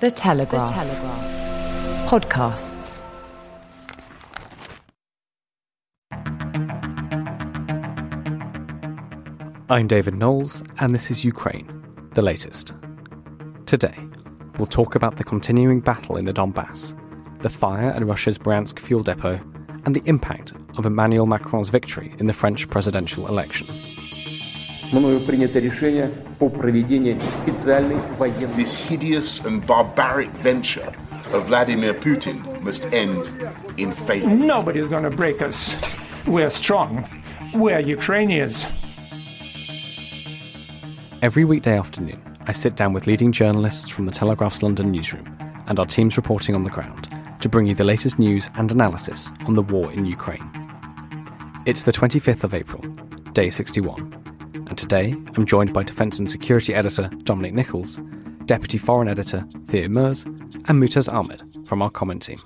The Telegraph. The Telegraph. Podcasts. I'm David Knowles, and this is Ukraine, the latest. Today, we'll talk about the continuing battle in the Donbass, the fire at Russia's Bryansk fuel depot, and the impact of Emmanuel Macron's victory in the French presidential election мною принято решение о проведении специальной военной... This hideous and barbaric venture of Vladimir Putin must end in failure. Nobody's going to break us. We're strong. We're Ukrainians. Every weekday afternoon, I sit down with leading journalists from the Telegraph's London newsroom and our teams reporting on the ground to bring you the latest news and analysis on the war in Ukraine. It's the 25th of April, day 61 and today I'm joined by Defence and Security Editor Dominic Nicholls, Deputy Foreign Editor Theo Merz, and Mutaz Ahmed from our comment team.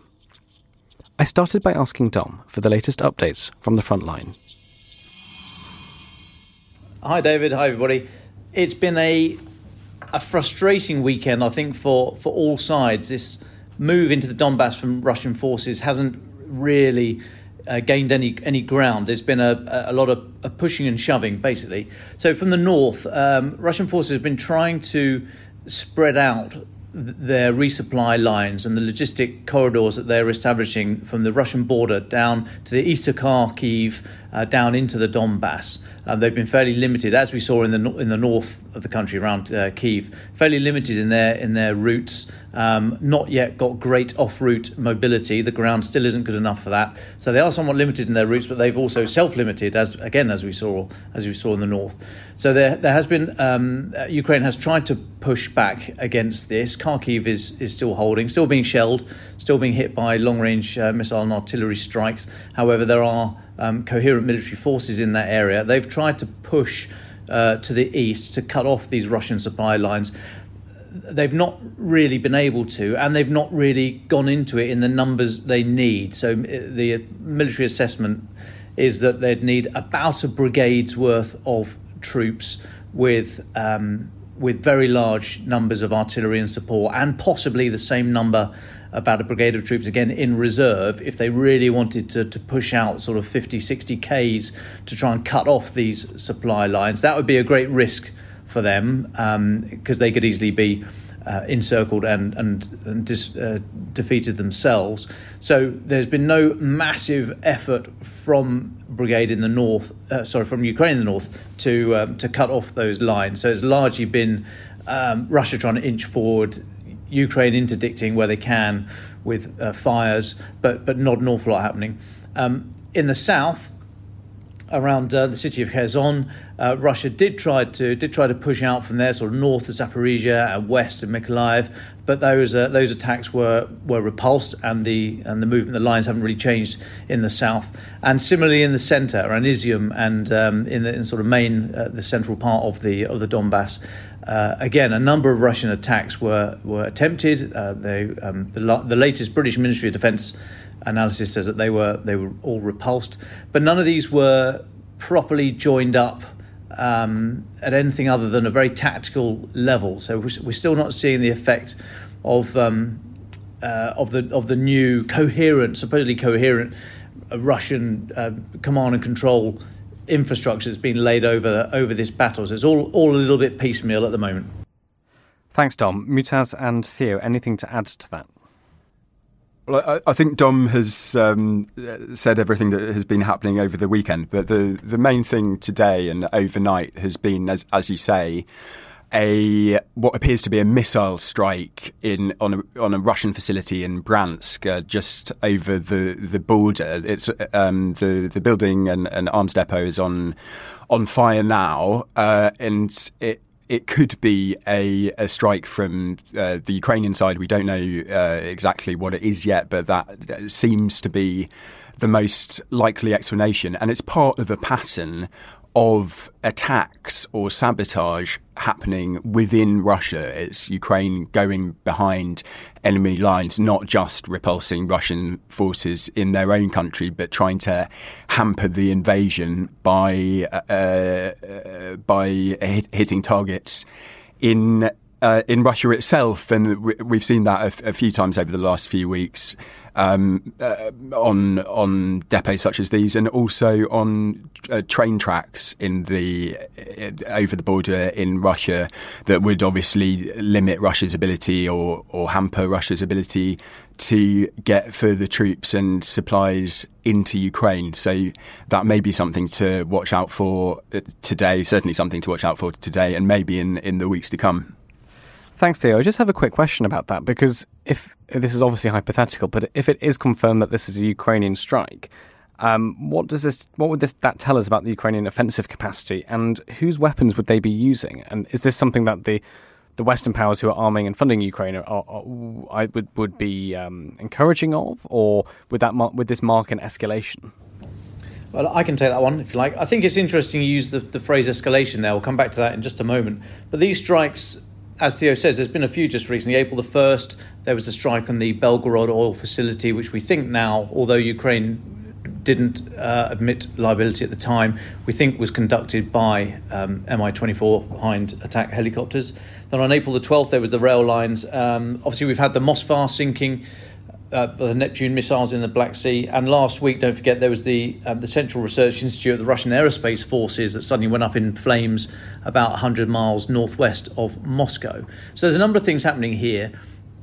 I started by asking Dom for the latest updates from the front line. Hi, David. Hi, everybody. It's been a a frustrating weekend, I think, for, for all sides. This move into the Donbass from Russian forces hasn't really uh, gained any any ground. There's been a, a lot of a pushing and shoving, basically. So from the north, um, Russian forces have been trying to spread out their resupply lines and the logistic corridors that they're establishing from the Russian border down to the east of Kharkiv, uh, down into the Donbass. Uh, they've been fairly limited, as we saw in the in the north of the country around uh, Kiev, fairly limited in their in their routes. Um, not yet got great off-route mobility. The ground still isn't good enough for that. So they are somewhat limited in their routes, but they've also self-limited, as again as we saw as we saw in the north. So there there has been um, uh, Ukraine has tried to push back against this. Kharkiv is is still holding, still being shelled, still being hit by long-range uh, missile and artillery strikes. However, there are um, coherent military forces in that area. They've tried to push uh, to the east to cut off these Russian supply lines. They've not really been able to, and they've not really gone into it in the numbers they need. So, uh, the military assessment is that they'd need about a brigade's worth of troops with um, with very large numbers of artillery and support, and possibly the same number about a brigade of troops again in reserve if they really wanted to, to push out sort of 50, 60 Ks to try and cut off these supply lines. That would be a great risk for them because um, they could easily be uh, encircled and and, and dis, uh, defeated themselves. So there's been no massive effort from brigade in the north, uh, sorry, from Ukraine in the north to um, to cut off those lines. So it's largely been um, Russia trying to inch forward, Ukraine interdicting where they can with uh, fires, but but not an awful lot happening. Um, in the south, around uh, the city of Kherson, uh, Russia did try to did try to push out from there, sort of north of Zaporizhia and west of Mykolaiv, but those uh, those attacks were were repulsed, and the and the movement, the lines haven't really changed in the south. And similarly in the centre, around Izium and um, in the in sort of main uh, the central part of the of the Donbass, uh, again, a number of Russian attacks were were attempted. Uh, they, um, the, the latest British Ministry of Defence analysis says that they were they were all repulsed, but none of these were properly joined up um, at anything other than a very tactical level. So we're still not seeing the effect of um, uh, of the of the new coherent, supposedly coherent uh, Russian uh, command and control infrastructure that's been laid over over this battle. So it's all all a little bit piecemeal at the moment. Thanks, Dom. Mutaz and Theo, anything to add to that? I think Dom has um, said everything that has been happening over the weekend, but the, the main thing today and overnight has been, as, as you say, a what appears to be a missile strike in on a on a Russian facility in Bryansk, uh, just over the the border. It's um, the the building and, and, arms depot is on on fire now, uh, and it it could be a, a strike from uh, the Ukrainian side. We don't know uh, exactly what it is yet, but that seems to be the most likely explanation. And it's part of a pattern of attacks or sabotage happening within Russia. It's Ukraine going behind enemy lines, not just repulsing Russian forces in their own country, but trying to hamper the invasion by uh, uh, by hitting targets in uh, in Russia itself, and we've seen that a, f- a few times over the last few weeks um, uh, on on depots such as these, and also on uh, train tracks in the uh, over the border in Russia that would obviously limit Russia's ability or or hamper Russia's ability to get further troops and supplies into Ukraine. So that may be something to watch out for uh, today. Certainly something to watch out for today, and maybe in in the weeks to come. Thanks, Theo. I just have a quick question about that because if this is obviously hypothetical, but if it is confirmed that this is a Ukrainian strike, um, what does this? What would this that tell us about the Ukrainian offensive capacity, and whose weapons would they be using? And is this something that the the Western powers who are arming and funding Ukraine are, are, are would would be um, encouraging of, or would that would this mark an escalation? Well, I can take that one if you like. I think it's interesting you use the, the phrase escalation there. We'll come back to that in just a moment. But these strikes as Theo says, there's been a few just recently. April the 1st, there was a strike on the Belgorod oil facility, which we think now, although Ukraine didn't uh, admit liability at the time, we think was conducted by um, Mi 24 Hind attack helicopters. Then on April the 12th, there was the rail lines. Um, obviously, we've had the Moskva sinking uh, the Neptune missiles in the Black Sea. And last week, don't forget, there was the um, the Central Research Institute of the Russian Aerospace Forces that suddenly went up in flames about 100 miles northwest of Moscow. So there's a number of things happening here.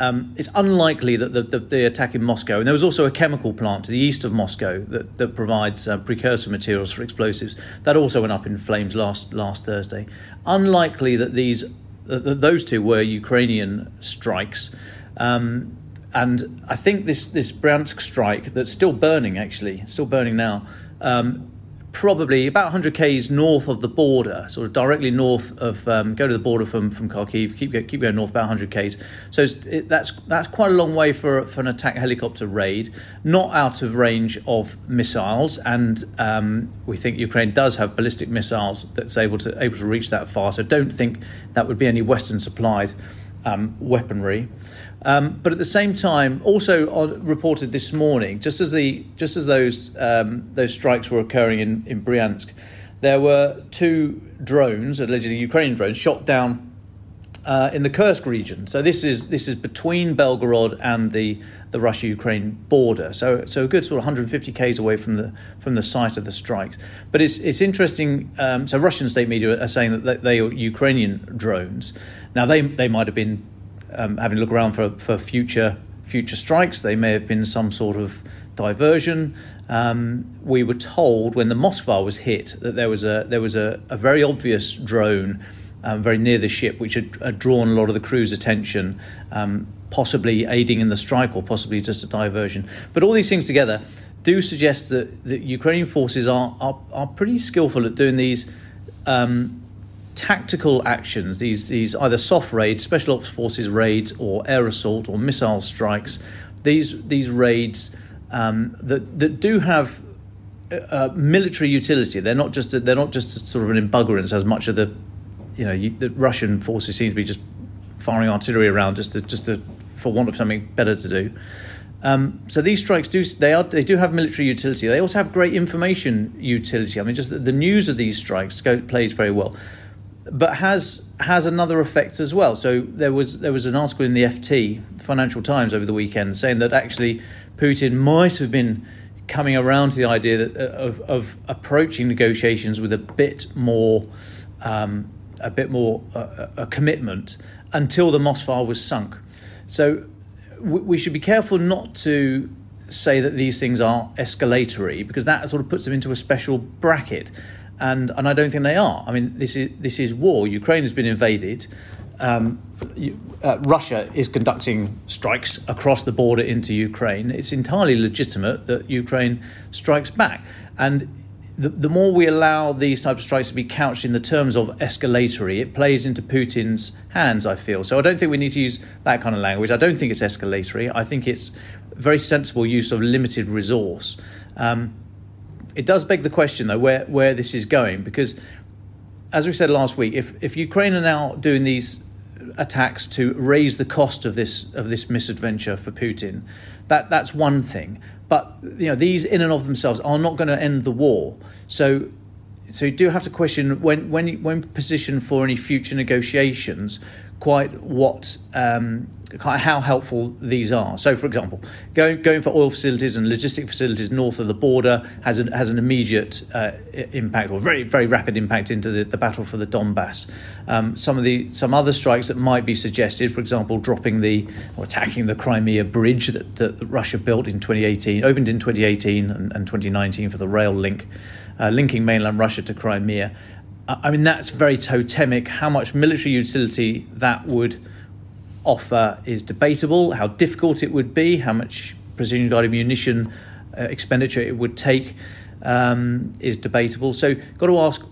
Um, it's unlikely that the, the, the, attack in Moscow, and there was also a chemical plant to the east of Moscow that, that provides uh, precursor materials for explosives, that also went up in flames last last Thursday. Unlikely that these uh, those two were Ukrainian strikes. Um, and I think this this Bryansk strike that's still burning, actually, still burning now, um, probably about 100 k's north of the border, sort of directly north of um, go to the border from from Kharkiv, keep keep going north about 100 k's. So it, that's that's quite a long way for for an attack helicopter raid, not out of range of missiles, and um, we think Ukraine does have ballistic missiles that's able to able to reach that far. So don't think that would be any Western supplied um, weaponry. Um, but at the same time, also reported this morning, just as the just as those um, those strikes were occurring in, in Bryansk, there were two drones, allegedly Ukrainian drones, shot down uh, in the Kursk region. So this is this is between Belgorod and the the Russia-Ukraine border. So so a good sort of 150 k's away from the from the site of the strikes. But it's it's interesting. Um, so Russian state media are saying that they are Ukrainian drones. Now they they might have been um, having a look around for, for future future strikes. They may have been some sort of diversion. Um, we were told when the Moskva was hit that there was a there was a, a very obvious drone um, very near the ship, which had, had, drawn a lot of the crew's attention, um, possibly aiding in the strike or possibly just a diversion. But all these things together do suggest that the Ukrainian forces are, are, are pretty skillful at doing these um, tactical actions, these, these either soft raids, special ops forces raids, or air assault or missile strikes, these, these raids um, that, that do have uh, military utility. They're not just a, they're not just sort of an embuggerance as much of the you know you, the Russian forces seem to be just firing artillery around just to just to for want of something better to do. Um, so these strikes do they are they do have military utility. They also have great information utility. I mean, just the, the news of these strikes go, plays very well but has has another effect as well. So there was there was an article in the FT Financial Times over the weekend saying that actually Putin might have been coming around to the idea that, uh, of, of approaching negotiations with a bit more, um, a bit more uh, a commitment until the Moskva was sunk. So we should be careful not to say that these things are escalatory because that sort of puts them into a special bracket. And, and I don't think they are. I mean, this is this is war. Ukraine has been invaded. Um, uh, Russia is conducting strikes across the border into Ukraine. It's entirely legitimate that Ukraine strikes back. And the, the more we allow these types of strikes to be couched in the terms of escalatory, it plays into Putin's hands, I feel. So I don't think we need to use that kind of language. I don't think it's escalatory. I think it's very sensible use of limited resource. Um, it does beg the question, though, where, where this is going, because as we said last week, if, if Ukraine are now doing these attacks to raise the cost of this of this misadventure for Putin, that that's one thing. But you know these in and of themselves are not going to end the war. So so you do have to question when when when positioned for any future negotiations, quite what um, how helpful these are. So, for example, going going for oil facilities and logistic facilities north of the border has an has an immediate uh, impact or very very rapid impact into the, the battle for the Donbass. Um, some of the some other strikes that might be suggested, for example, dropping the or attacking the Crimea bridge that, that, Russia built in 2018, opened in 2018 and, and 2019 for the rail link. Uh, linking mainland Russia to Crimea. I mean, that's very totemic. How much military utility that would offer is debatable. How difficult it would be, how much precision guided munition uh, expenditure it would take um, is debatable. So, got to ask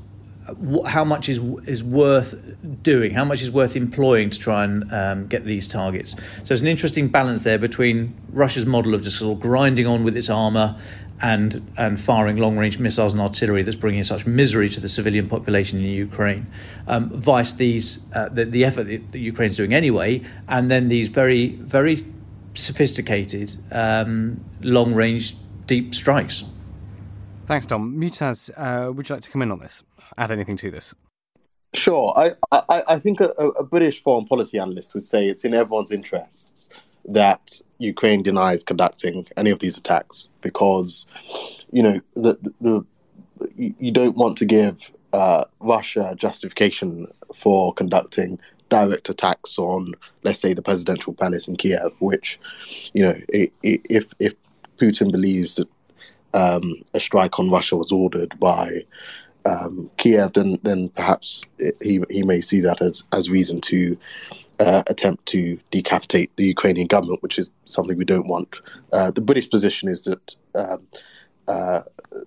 how much is is worth doing, how much is worth employing to try and um, get these targets. So it's an interesting balance there between Russia's model of just sort of grinding on with its armour and and firing long range missiles and artillery that's bringing such misery to the civilian population in Ukraine, um, vice these uh, the, the effort that, that Ukraine's doing anyway, and then these very very sophisticated um, long range deep strikes. Thanks, Dom. Mutaz, uh, would you like to come in on this? Add anything to this? Sure. I, I, I think a, a British foreign policy analyst would say it's in everyone's interests that Ukraine denies conducting any of these attacks because, you know, the, the, the you don't want to give uh, Russia justification for conducting direct attacks on, let's say, the presidential palace in Kiev, which, you know, if if Putin believes that um, a strike on Russia was ordered by um, Kiev, then then perhaps it, he he may see that as as reason to uh, attempt to decapitate the Ukrainian government, which is something we don't want. Uh, the British position is that um, uh,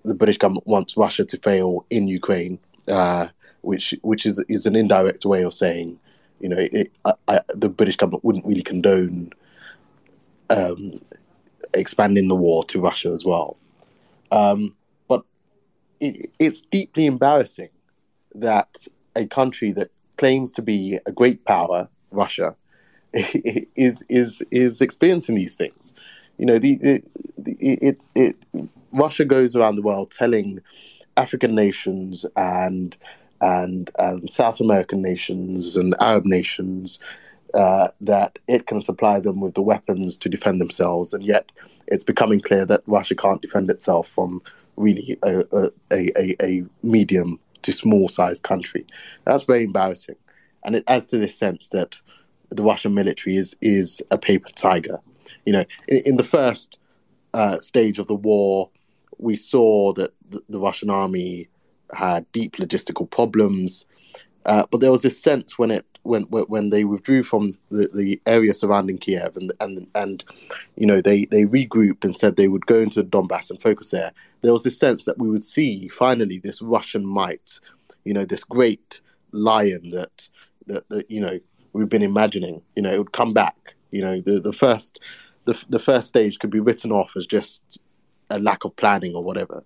the British government wants Russia to fail in Ukraine, uh, which which is is an indirect way of saying, you know, it, I, I, the British government wouldn't really condone um, expanding the war to Russia as well. Um, but it, it's deeply embarrassing that a country that claims to be a great power Russia is is is experiencing these things. You know, the it, it, it Russia goes around the world telling African nations and and and South American nations and Arab nations uh, that it can supply them with the weapons to defend themselves, and yet it's becoming clear that Russia can't defend itself from really a, a, a, a medium to small sized country. That's very embarrassing and it adds to this sense that the Russian military is is a paper tiger. You know, in, in the first uh, stage of the war, we saw that the, the Russian army had deep logistical problems, uh, but there was this sense when it when when they withdrew from the, the area surrounding Kiev and and and you know they they regrouped and said they would go into Donbass and focus there. There was this sense that we would see finally this Russian might, you know, this great lion that that, that you know we've been imagining. You know, it would come back. You know, the the first the the first stage could be written off as just a lack of planning or whatever.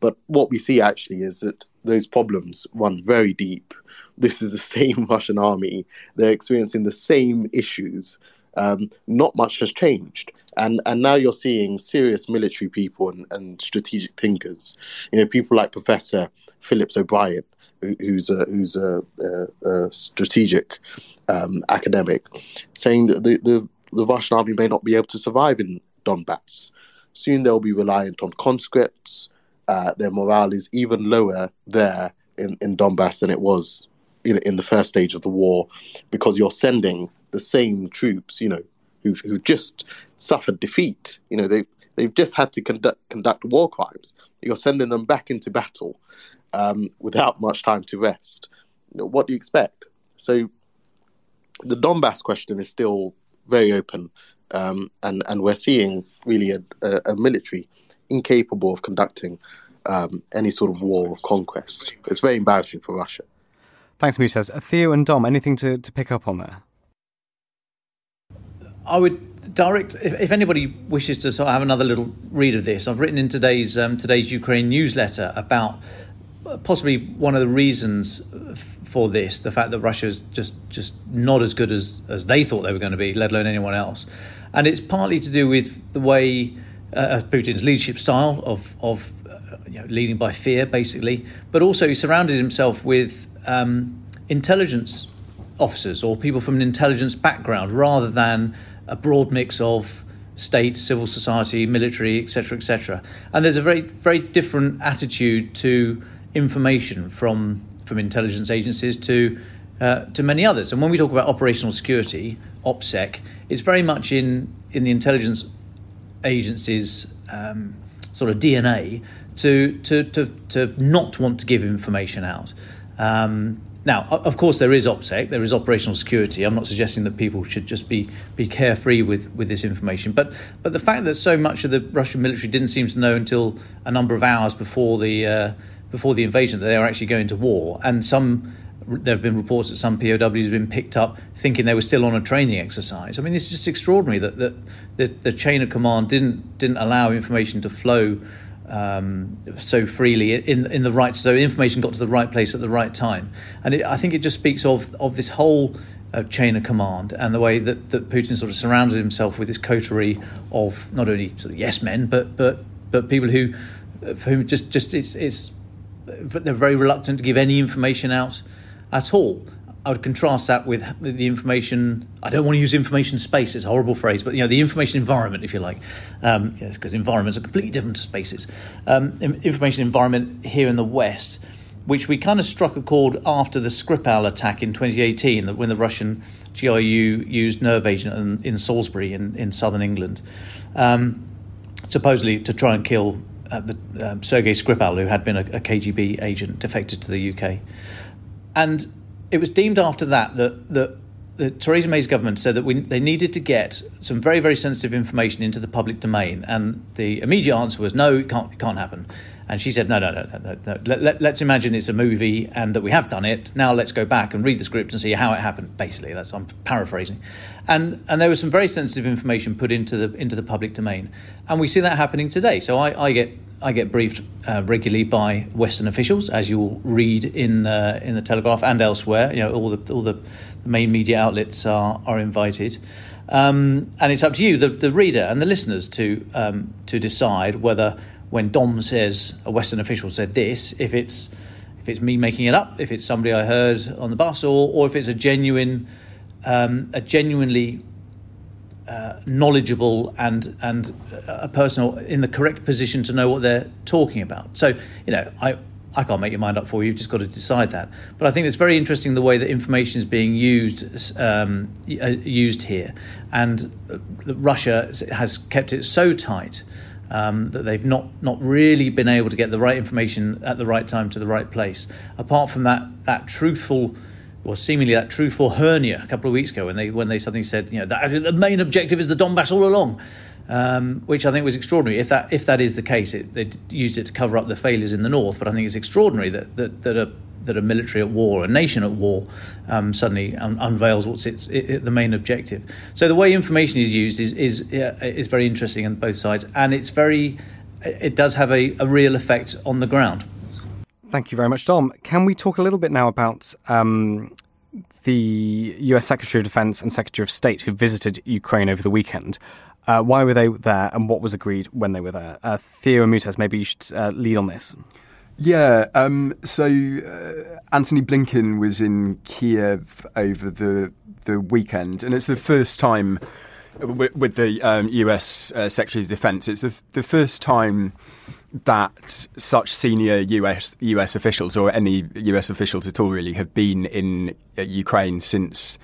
But what we see actually is that those problems run very deep. This is the same Russian army. They're experiencing the same issues. Um, not much has changed. And and now you're seeing serious military people and, and strategic thinkers. You know, people like Professor Phillips O'Brien, who's a who's a, a, a strategic um, academic, saying that the, the, the Russian army may not be able to survive in Donbass. soon they'll be reliant on conscripts. Uh, their morale is even lower there in, in Donbass than it was in, in the first stage of the war because you're sending the same troops, you know, who've, who've just suffered defeat. You know, they, they've just had to conduct, conduct war crimes. You're sending them back into battle um, without much time to rest. You know, what do you expect? So the Donbass question is still very open, um, and and we're seeing really a, a, a military incapable of conducting um, any sort of war or conquest. It's very embarrassing for Russia. Thanks, Mutaz. Theo and Dom, anything to, to pick up on there? I would direct if, if, anybody wishes to sort of have another little read of this. I've written in today's um, today's Ukraine newsletter about possibly one of the reasons for this, the fact that Russia's just just not as good as as they thought they were going to be, let alone anyone else, and it's partly to do with the way uh, Putin's leadership style of of uh, you know, leading by fear, basically, but also he surrounded himself with um, intelligence officers or people from an intelligence background rather than a broad mix of state, civil society, military, etc., etc. And there's a very, very different attitude to information from from intelligence agencies to uh, to many others. And when we talk about operational security, OPSEC, it's very much in in the intelligence agencies' um, sort of DNA to, to to to not want to give information out. Um, now, of course, there is OPSEC, there is operational security. I'm not suggesting that people should just be, be carefree with, with this information. But, but the fact that so much of the Russian military didn't seem to know until a number of hours before the, uh, before the invasion that they were actually going to war, and some there have been reports that some POWs have been picked up thinking they were still on a training exercise. I mean, it's just extraordinary that, that, that the chain of command didn't didn't allow information to flow um, so freely in in the right so information got to the right place at the right time and it, I think it just speaks of of this whole uh, chain of command and the way that, that Putin sort of surrounded himself with this coterie of not only sort of yes men but but but people who for whom just just it's it's they're very reluctant to give any information out at all I would contrast that with the information. I don't want to use information space; it's a horrible phrase, but you know the information environment, if you like, um, yes, because environments are completely different to spaces. Um, information environment here in the West, which we kind of struck a chord after the Skripal attack in 2018, when the Russian GRU used nerve agent in, in Salisbury in, in southern England, um, supposedly to try and kill uh, the, um, Sergei Skripal, who had been a, a KGB agent defected to the UK, and it was deemed after that that that the Theresa May's government said that we, they needed to get some very, very sensitive information into the public domain. And the immediate answer was, no, it can't, it can't happen. And she said, no, no, no, no, no. Let, let, let's imagine it's a movie and that we have done it. Now let's go back and read the script and see how it happened, basically. That's, I'm paraphrasing. And, and there was some very sensitive information put into the, into the public domain. And we see that happening today. So I, I get I get briefed uh, regularly by Western officials, as you'll read in uh, in the Telegraph and elsewhere. You know, all the all the main media outlets are are invited, um, and it's up to you, the, the reader and the listeners, to um, to decide whether when Dom says a Western official said this, if it's if it's me making it up, if it's somebody I heard on the bus, or or if it's a genuine um, a genuinely uh, knowledgeable and and a person in the correct position to know what they're talking about. So you know, I I can't make your mind up for you. You've just got to decide that. But I think it's very interesting the way that information is being used um, uh, used here, and Russia has kept it so tight. Um, that they've not, not really been able to get the right information at the right time to the right place. Apart from that that truthful was seemingly that truthful hernia a couple of weeks ago when they when they suddenly said you know that the main objective is the Donbass all along, um, which I think was extraordinary. If that if that is the case, it, they used it to cover up the failures in the north. But I think it's extraordinary that that, that a that a military at war, a nation at war, um, suddenly un- unveils what's its it, it, the main objective. So the way information is used is is uh, is very interesting on both sides, and it's very it does have a, a real effect on the ground. Thank you very much, Dom. Can we talk a little bit now about um, the US Secretary of Defense and Secretary of State who visited Ukraine over the weekend? Uh, why were they there and what was agreed when they were there? Uh, Theo Mutaz, maybe you should uh, lead on this. Yeah, um, so uh, Antony Blinken was in Kiev over the the weekend, and it's the first time with, with the um, US uh, Secretary of Defense. It's the, the first time that such senior US US officials or any US officials at all really have been in uh, Ukraine since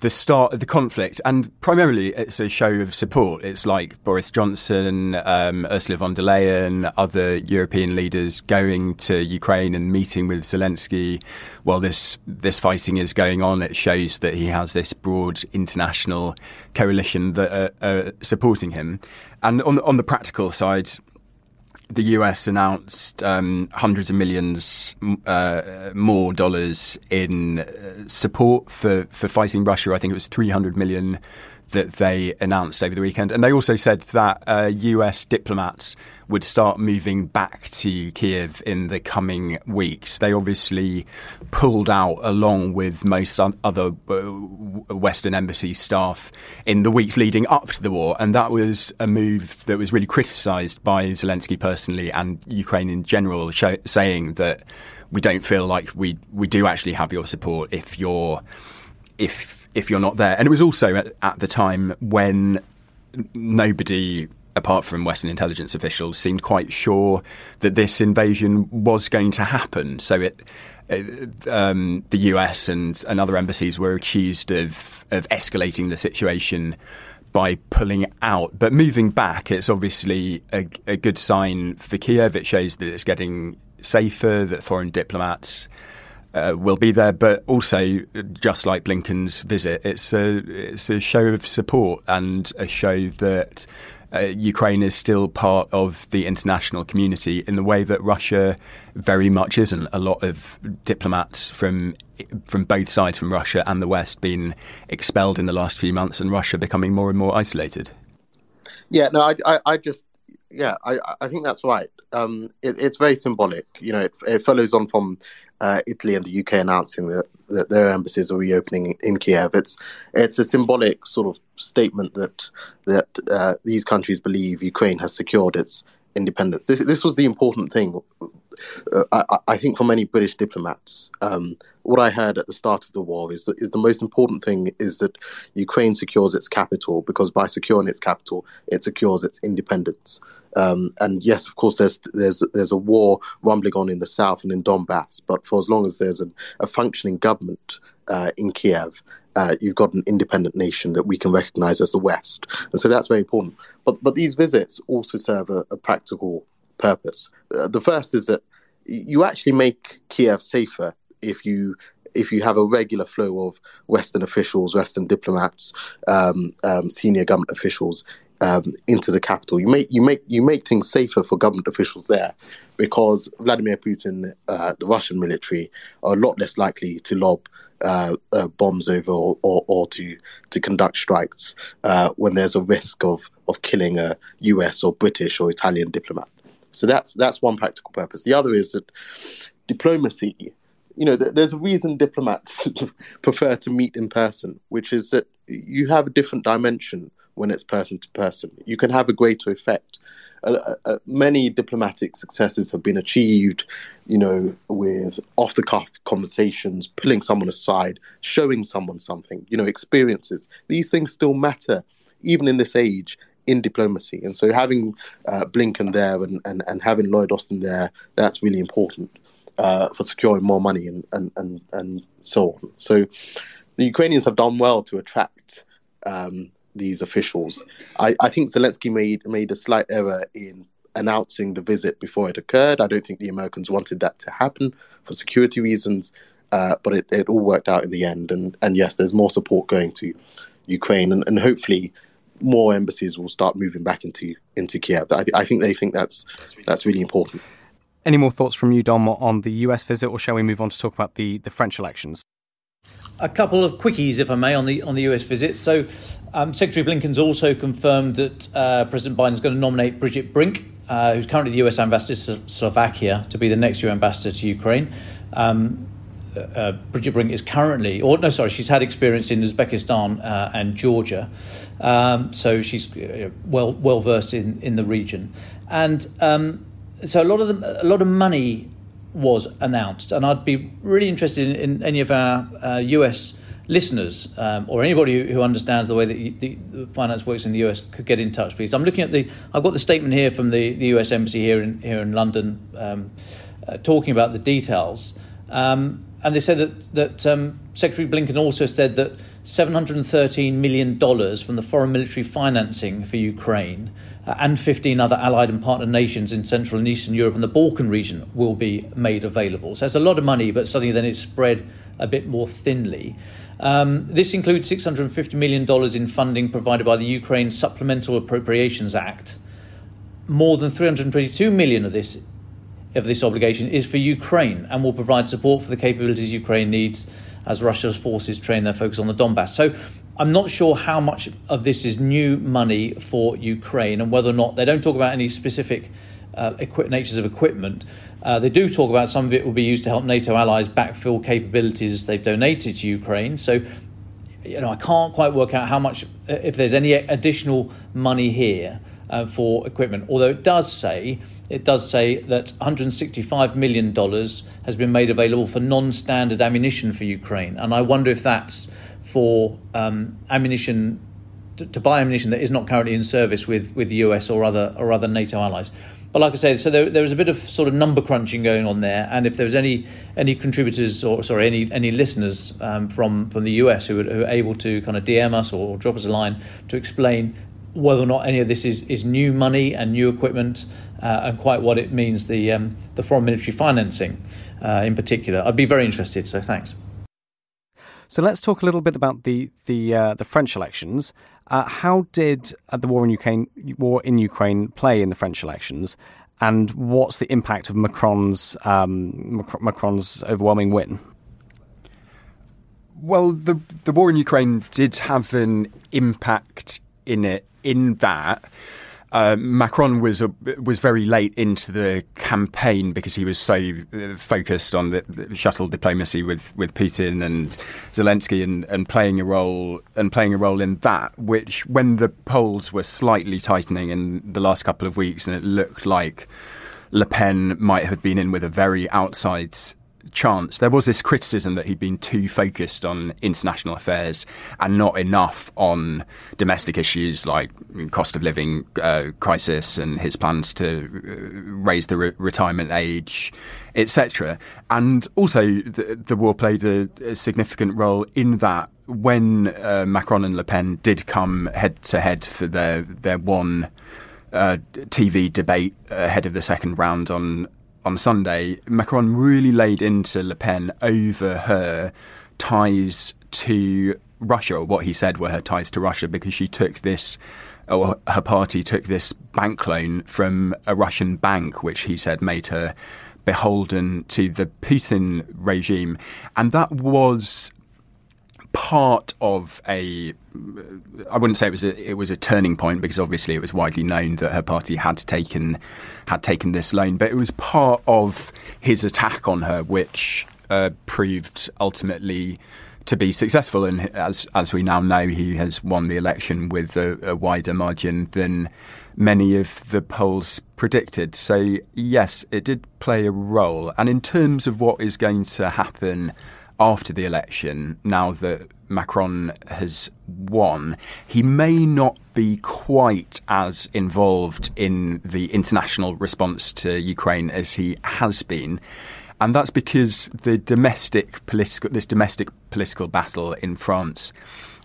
the start of the conflict, and primarily it's a show of support. It's like Boris Johnson, um, Ursula von der Leyen, other European leaders going to Ukraine and meeting with Zelensky while this this fighting is going on. It shows that he has this broad international coalition that are, are supporting him. And on the, on the practical side, the US announced um, hundreds of millions uh, more dollars in uh, support for, for fighting Russia. I think it was 300 million that they announced over the weekend. And they also said that uh, US diplomats would start moving back to Kiev in the coming weeks. They obviously pulled out along with most other uh, Western embassy staff in the weeks leading up to the war. And that was a move that was really criticised by Zelensky personally and Ukraine in general, saying that we don't feel like we, we do actually have your support if you're if if you're not there. And it was also at, at the time when nobody apart from Western intelligence officials, seemed quite sure that this invasion was going to happen. So it, um, the US and, and other embassies were accused of, of escalating the situation by pulling out. But moving back, it's obviously a, a good sign for Kiev. It shows that it's getting safer, that foreign diplomats uh, will be there, but also just like Blinken's visit, it's a it's a show of support and a show that uh, Ukraine is still part of the international community in the way that Russia very much isn't. A lot of diplomats from from both sides, from Russia and the West, been expelled in the last few months, and Russia becoming more and more isolated. Yeah, no, I, I, I just, yeah, I, I think that's right. Um, it, it's very symbolic. You know, it, it follows on from uh, Italy and the UK announcing that, that their embassies are reopening in Kiev. It's it's a symbolic sort of statement that that uh, these countries believe Ukraine has secured its independence. This, this was the important thing, uh, I, I, think, for many British diplomats. Um, what I heard at the start of the war is that is the most important thing is that Ukraine secures its capital because by securing its capital, it secures its independence. Um, and yes, of course, there's there's there's a war rumbling on in the south and in Donbass. But for as long as there's a, a functioning government uh, in Kiev, uh, you've got an independent nation that we can recognize as the West, and so that's very important. But but these visits also serve a, a practical purpose. Uh, the first is that you actually make Kiev safer if you if you have a regular flow of Western officials, Western diplomats, um, um, senior government officials um, into the capital. You make you make you make things safer for government officials there, because Vladimir Putin, uh, the Russian military, are a lot less likely to lob uh, uh, bombs over or, or, or, to to conduct strikes uh, when there's a risk of of killing a U.S. or British or Italian diplomat. So that's that's one practical purpose. The other is that diplomacy. You know, th- there's a reason diplomats prefer to meet in person, which is that you have a different dimension when it's person to person. You can have a greater effect. Uh, uh, many diplomatic successes have been achieved, you know, with off the cuff conversations, pulling someone aside, showing someone something, you know, experiences. These things still matter, even in this age, in diplomacy. And so having uh, Blinken there and, and, and having Lloyd Austin there, that's really important uh, for securing more money and, and, and, and so on. So the Ukrainians have done well to attract. Um, these officials. I, I think Zelensky made made a slight error in announcing the visit before it occurred. I don't think the Americans wanted that to happen for security reasons, uh, but it, it all worked out in the end. And and yes, there's more support going to Ukraine, and, and hopefully more embassies will start moving back into into Kiev. I, th- I think they think that's that's really important. Any more thoughts from you, Dom, on the US visit, or shall we move on to talk about the, the French elections? A couple of quickies, if I may, on the on the US visit. So, um, Secretary Blinken's also confirmed that uh, President Biden is going to nominate Bridget Brink, uh, who's currently the US ambassador to Slovakia, to be the next year ambassador to Ukraine. Um, uh, Bridget Brink is currently, or no, sorry, she's had experience in Uzbekistan uh, and Georgia, um, so she's uh, well well versed in, in the region, and um, so a lot of a lot of money was announced, and I'd be really interested in, in any of our uh, US listeners um, or anybody who, understands the way that you, the, the, finance works in the US could get in touch, please. I'm looking at the. I've got the statement here from the, the US Embassy here in here in London, um, uh, talking about the details. Um, and they said that that um, Secretary Blinken also said that 713 million dollars from the foreign military financing for Ukraine uh, and 15 other allied and partner nations in Central and Eastern Europe and the Balkan region will be made available. So it's a lot of money, but suddenly then it's spread a bit more thinly. Um, this includes $650 million in funding provided by the Ukraine Supplemental Appropriations Act. More than 322 million of this of this obligation is for Ukraine and will provide support for the capabilities Ukraine needs as Russia's forces train their focus on the Donbass. So I'm not sure how much of this is new money for Ukraine and whether or not they don't talk about any specific uh, natures of equipment. Uh, they do talk about some of it will be used to help NATO allies backfill capabilities they've donated to Ukraine. So, you know, I can't quite work out how much, if there's any additional money here uh, for equipment. Although it does say it does say that 165 million dollars has been made available for non-standard ammunition for Ukraine, and I wonder if that's for um, ammunition to, to, buy ammunition that is not currently in service with, with the US or other or other NATO allies. But like I said, so there, there was a bit of sort of number crunching going on there, and if there was any any contributors or sorry any any listeners um, from from the US who were, who were, able to kind of DM us or drop us a line to explain whether or not any of this is, is new money and new equipment, uh, and quite what it means the um, the foreign military financing uh, in particular, I'd be very interested. So thanks. So let's talk a little bit about the the uh, the French elections. Uh, how did uh, the war in Ukraine war in Ukraine play in the French elections, and what's the impact of Macron's um, Macron's overwhelming win? Well, the the war in Ukraine did have an impact in it in that uh, Macron was a, was very late into the campaign because he was so uh, focused on the, the, shuttle diplomacy with, with Putin and Zelensky and, and playing a role and playing a role in that. Which, when the polls were slightly tightening in the last couple of weeks, and it looked like Le Pen might have been in with a very outside chance. There was this criticism that he'd been too focused on international affairs and not enough on domestic issues like cost of living uh, crisis and his plans to uh, raise the re- retirement age, etc. And also, the, the war played a, a, significant role in that when uh, Macron and Le Pen did come head to head for their their one. Uh, TV debate ahead of the second round on on Sunday, Macron really laid into Le Pen over her ties to Russia, or what he said were her ties to Russia, because she took this, or her party took this bank loan from a Russian bank, which he said made her beholden to the Putin regime. And that was part of a I wouldn't say it was a it was a turning point because obviously it was widely known that her party had taken had taken this loan, but it was part of his attack on her, which uh, proved ultimately to be successful. And as as we now know, he has won the election with a, a wider margin than many of the polls predicted. So yes, it did play a role. And in terms of what is going to happen after the election, now that Macron has won, he may not be quite as involved in the international response to Ukraine as he has been. And that's because the domestic political this domestic political battle in France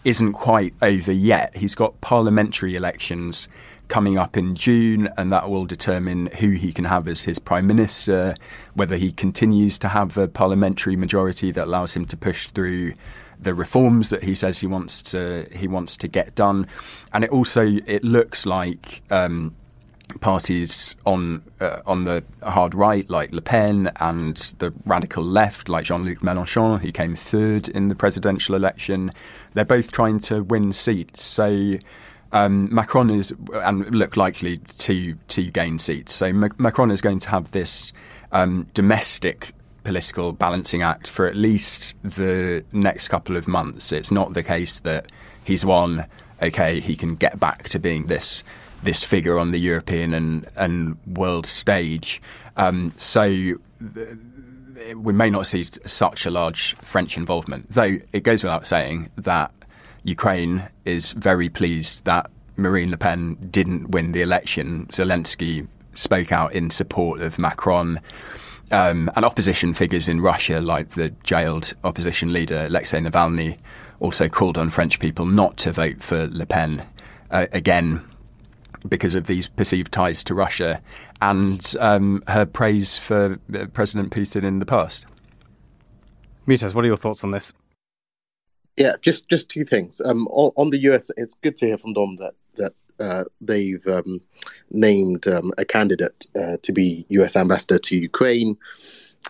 isn't quite over yet. He's got parliamentary elections coming up in June, and that will determine who he can have as his prime minister, whether he continues to have a parliamentary majority that allows him to push through the reforms that he says he wants to he wants to get done, and it also it looks like. Um, parties on uh, on the hard right, like Le Pen, and the radical left, like Jean-Luc Mélenchon, who came third in the presidential election, they're both trying to win seats. So um, Macron is and look likely to to gain seats. So Macron is going to have this um, domestic political balancing act for at least the next couple of months. It's not the case that he's won. Okay, he can get back to being this this figure on the European and and world stage. Um, so. we may not see such a large French involvement, though it goes without saying that Ukraine is very pleased that Marine Le Pen didn't win the election. Zelensky spoke out in support of Macron. Um, and opposition figures in Russia, like the jailed opposition leader Alexei Navalny, also called on French people not to vote for Le Pen uh, again because of these perceived ties to Russia and um, her praise for uh, President Putin in the past. Mutaz, what are your thoughts on this? Yeah, just just two things. Um, on, on, the US, it's good to hear from Dom that that uh, they've um, named um, a candidate uh, to be US ambassador to Ukraine.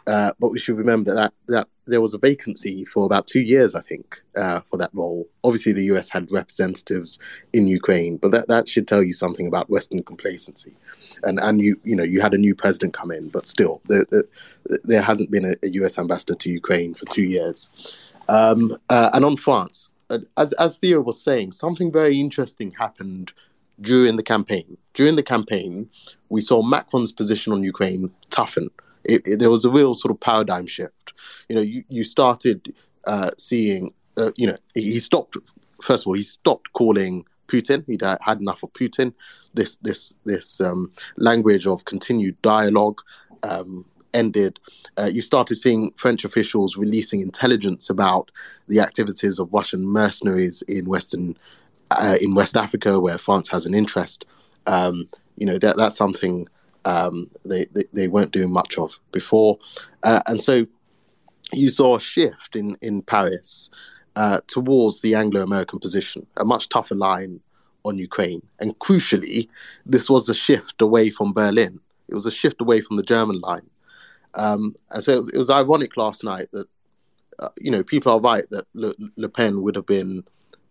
Uh, but we should remember that that there was a vacancy for about two years, I think, uh, for that role. Obviously, the US had representatives in Ukraine, but that, that should tell you something about Western complacency. And and you you know you had a new president come in, but still, there, there, there hasn't been a, a, US ambassador to Ukraine for two years. Um, uh, and on France, uh, as as Theo was saying, something very interesting happened during the campaign. During the campaign, we saw Macron's position on Ukraine toughen it, it, there was a real sort of paradigm shift. You know, you, you started uh, seeing, uh, you know, he stopped, first of all, he stopped calling Putin. He'd had enough of Putin. This, this, this um, language of continued dialogue um, ended. Uh, you started seeing French officials releasing intelligence about the activities of Russian mercenaries in Western, uh, in West Africa, where France has an interest. Um, you know, that, that's something um, they, they, they weren't doing much of before, uh, and so you saw a shift in in Paris uh, towards the Anglo-American position, a much tougher line on Ukraine, and crucially, this was a shift away from Berlin. It was a shift away from the German line, um, and so it was, it was, ironic last night that uh, you know people are right that Le, Le Pen would have been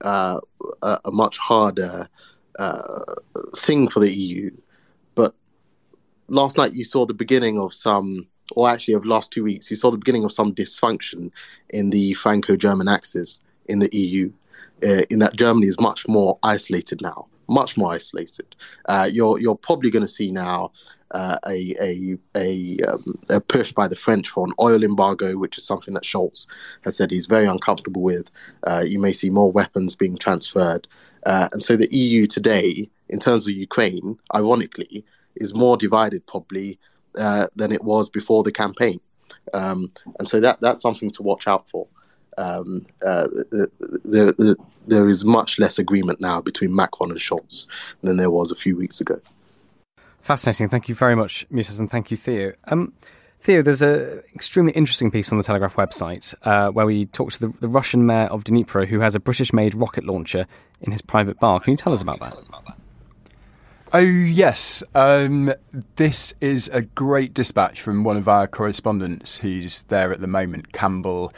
uh, a, a, much harder uh, thing for the EU But last night you saw the beginning of some, or actually of last two weeks, you saw the beginning of some dysfunction in the Franco-German axis in the EU. Uh, in that Germany is much more isolated now, much more isolated. Uh, you're you're probably going to see now uh, a a a, um, a, push by the French for an oil embargo, which is something that Scholz has said he's very uncomfortable with. Uh, you may see more weapons being transferred, uh, and so the EU today, in terms of Ukraine, ironically, is more divided probably uh, than it was before the campaign, um, and so that that's something to watch out for. Um, uh, the, the, the, there is much less agreement now between Macron and Scholz than there was a few weeks ago. Fascinating. Thank you very much, Mutaz, and thank you, Theo. Um, Theo, there's an extremely interesting piece on the Telegraph website uh, where we talk to the, the, Russian mayor of Dnipro who has a British made rocket launcher in his private bar. Can you tell us about that? Oh, yes. Um, this is a great dispatch from one of our correspondents who's there at the moment, Campbell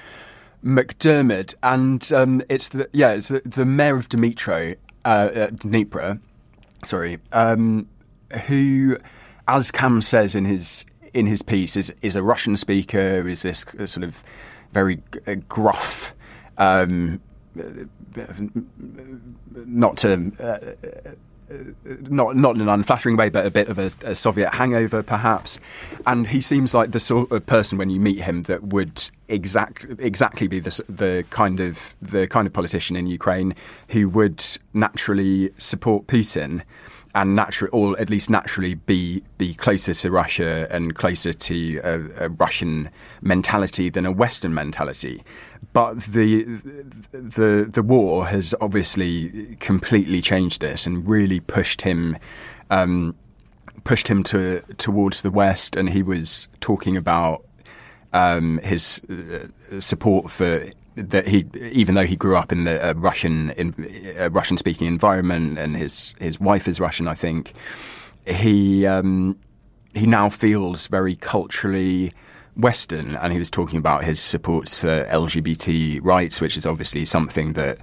MacDiarmid. And um, it's the, yeah, it's the, the mayor of Dmitro, uh, uh, Dnipro, sorry, um, who, as Cam says in his in his piece, is, is a Russian speaker, is this sort of very uh, gruff, um, not to uh, not not in an unflattering way, but a bit of a, a, Soviet hangover, perhaps. And he seems like the sort of person when you meet him that would exact exactly be the the kind of the kind of politician in Ukraine who would naturally support Putin and naturally, or at least naturally, be be closer to Russia and closer to a, a, Russian mentality than a Western mentality. But the the the war has obviously completely changed this and really pushed him. Um, pushed him to towards the west, and he was talking about um, his uh, support for that he, even though he grew up in the uh, Russian in, uh, Russian speaking environment, and his his wife is Russian, I think he um, he now feels very culturally Western, and he was talking about his supports for LGBT rights, which is obviously something that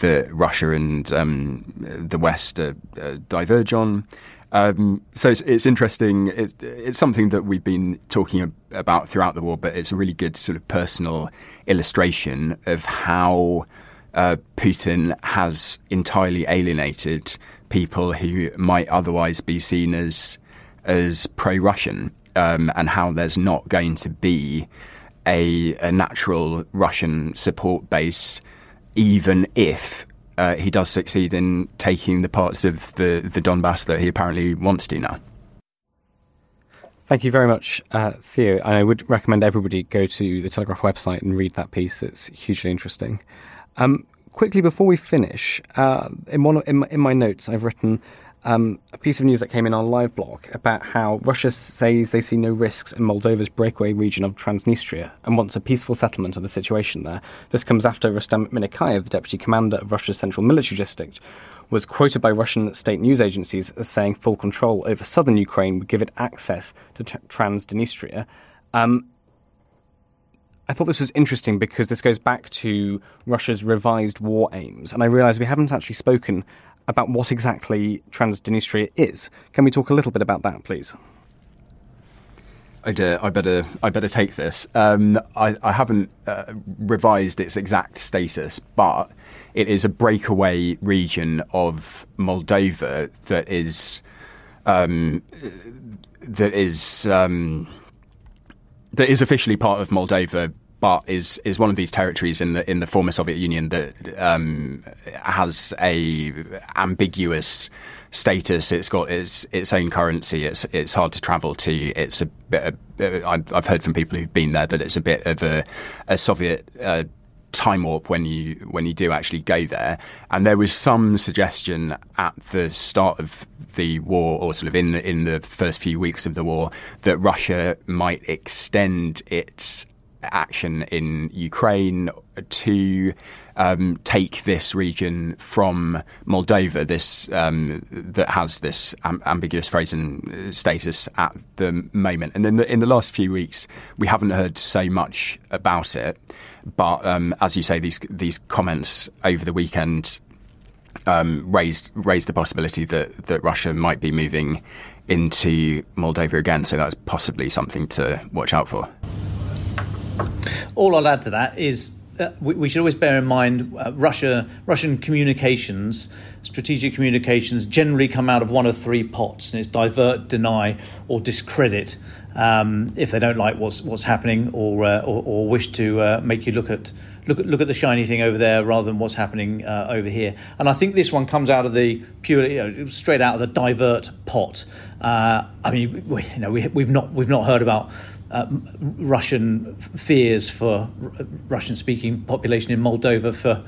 that Russia and um, the West uh, diverge on. Um, so it's, it's interesting. It's, it's, something that we've been talking about throughout the war, but it's a really good sort of personal illustration of how uh, Putin has entirely alienated people who might otherwise be seen as as pro-Russian. um, and how there's not going to be a, a natural Russian support base, even if uh, he does succeed in taking the parts of the, the Donbass that he apparently wants to now. Thank you very much, uh, Theo. And I would recommend everybody go to the Telegraph website and read that piece. It's hugely interesting. Um, quickly before we finish, uh, in one in in my notes, I've written um, a piece of news that came in on live blog about how Russia says they see no risks in Moldova's breakaway region of Transnistria and wants a peaceful settlement of the situation there. This comes after Rustem Minnekayev, the deputy commander of Russia's central military district, was quoted by Russian state news agencies as saying full control over southern Ukraine would give it access to t- Transnistria. Um, I thought this was interesting because this goes back to Russia's revised war aims, and I realise we haven't actually spoken about what exactly Transnistria is. Can we talk a little bit about that, please? I, uh, I better I better take this. Um, I, I, haven't uh, revised its exact status, but it is a breakaway region of Moldova that is um, that is um, that is officially part of Moldova, but is is one of these territories in the in the former Soviet Union that um, has a ambiguous status. It's got its its own currency. It's it's hard to travel to. It's a bit. I've heard from people who've been there that it's a bit of a, a Soviet. Uh, time warp when you when you do actually go there and there was some suggestion at the start of the war or sort of in the, in the first few weeks of the war that Russia might extend its action in Ukraine to um, take this region from Moldova, this um, that has this am- ambiguous and status at the moment. And then the, in the last few weeks, we haven't heard so much about it. But um, as you say, these these comments over the weekend um, raised raised the possibility that that Russia might be moving into Moldova again. So that's possibly something to watch out for. All I'll add to that is uh, we, we, should always bear in mind uh, Russia, Russian communications, strategic communications generally come out of one of three pots, and it's divert, deny, or discredit. Um, if they don't like what's what's happening, or uh, or, or, wish to uh, make you look at look at look at the shiny thing over there rather than what's happening uh, over here. And I think this one comes out of the purely you know, straight out of the divert pot. Uh, I mean, we, you know, we, we've not we've not heard about uh, Russian fears for Russian speaking population in Moldova for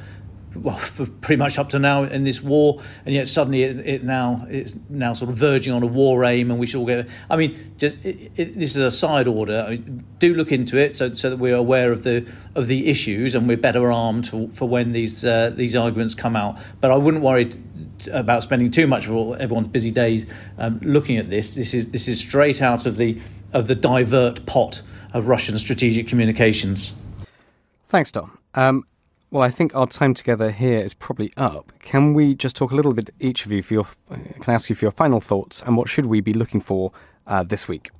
well, for pretty much up to now in this war, and yet suddenly it, it, now it's now sort of verging on a war aim, and we should all get. I mean, just it, it, this is a side order. I mean, do look into it so so that we're aware of the of the issues and we're better armed for, for when these uh, these arguments come out. But I wouldn't worry t- about spending too much of all, everyone's busy days um, looking at this. This is this is straight out of the of the divert pot of Russian strategic communications. Thanks, Dom. Um, well, I think our time together here is probably up. Can we just talk a little bit, each of you, for your, can I ask you for your final thoughts and what should we be looking for uh, this week?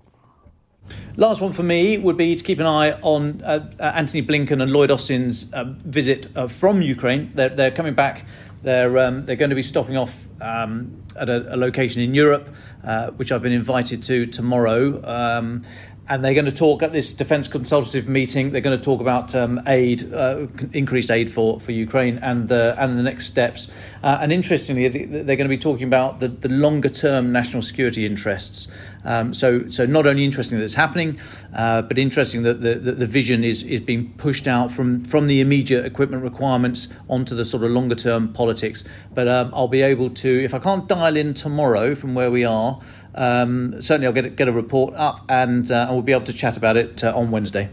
Last one for me would be to keep an eye on uh, uh Antony Blinken and Lloyd Austin's uh, visit uh, from Ukraine. They're, they're, coming back. They're, um, they're going to be stopping off um, at a, a, location in Europe, uh, which I've been invited to tomorrow. Um, and they're going to talk at this defence consultative meeting. They're going to talk about um, aid, uh, increased aid for, for Ukraine, and the and the next steps. Uh, and interestingly, they're going to be talking about the, the longer term national security interests. Um, so so not only interesting that it's happening, uh, but interesting that the, the, the, vision is is being pushed out from from the immediate equipment requirements onto the sort of longer term politics. But um, I'll be able to, if I can't dial in tomorrow from where we are. Um, certainly, I'll get get a report up, and uh, we'll be able to chat about it uh, on Wednesday.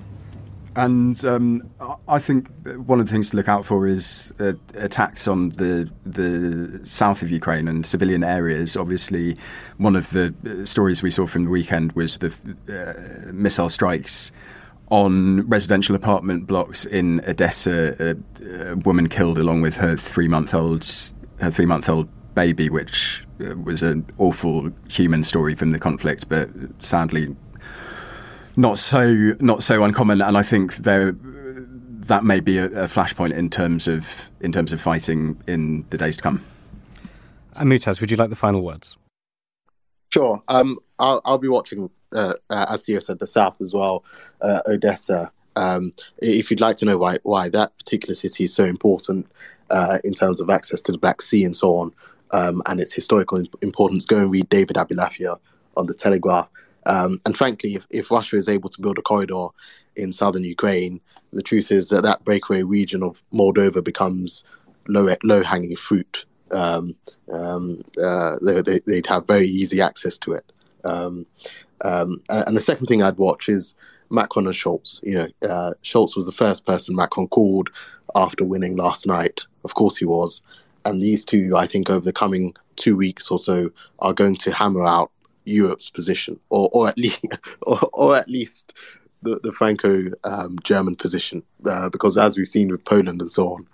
And um, I think one of the things to look out for is uh, attacks on the the south of Ukraine and civilian areas. Obviously, one of the uh, stories we saw from the weekend was the uh, missile strikes on residential apartment blocks in Odessa. A, a woman killed along with her three month old her three month old baby, which was an awful human story from the conflict, but sadly not so not so uncommon. And I think there that may be a, a flashpoint in terms of in terms of fighting in the days to come. Amutaz, would you like the final words? Sure. Um, I'll, I'll be watching, uh, uh, as Theo said, the south as well, uh, Odessa. Um, if you'd like to know why why that particular city is so important uh, in terms of access to the Black Sea and so on, um, and its historical importance, go and read David Abulafia on the Telegraph. Um, and frankly, if, if Russia is able to build a corridor in southern Ukraine, the truth is that that breakaway region of Moldova becomes low low hanging fruit. Um, um, uh, they, would have very easy access to it. Um, um, and the second thing I'd watch is Macron and Scholz. You know, uh, Scholz was the first person Macron called after winning last night. Of course, he was. And these two, I think, over the coming two weeks or so, are going to hammer out Europe's position, or or at least or, or at least the, the Franco-German um, position, uh, because as we've seen with Poland and so on,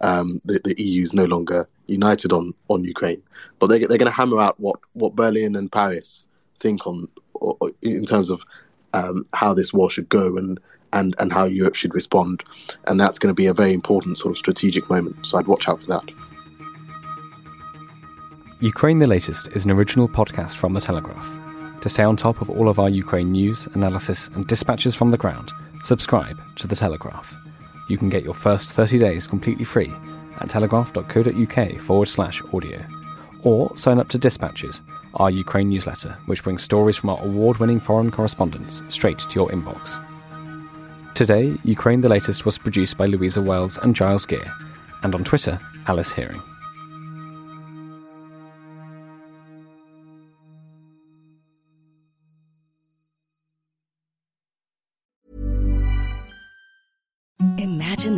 um, the, the EU is no longer united on, on Ukraine. But they, they're going to hammer out what, what Berlin and Paris think on in terms of um, how this war should go and, and, and how Europe should respond. And that's going to be a very important sort of strategic moment. So I'd watch out for that. Ukraine the Latest is an original podcast from The Telegraph. To stay on top of all of our Ukraine news, analysis, and dispatches from the ground, subscribe to The Telegraph. You can get your first 30 days completely free at telegraph.co.uk forward slash audio. Or sign up to Dispatches, our Ukraine newsletter, which brings stories from our award winning foreign correspondents straight to your inbox. Today, Ukraine the Latest was produced by Louisa Wells and Giles Gear, and on Twitter, Alice Hearing.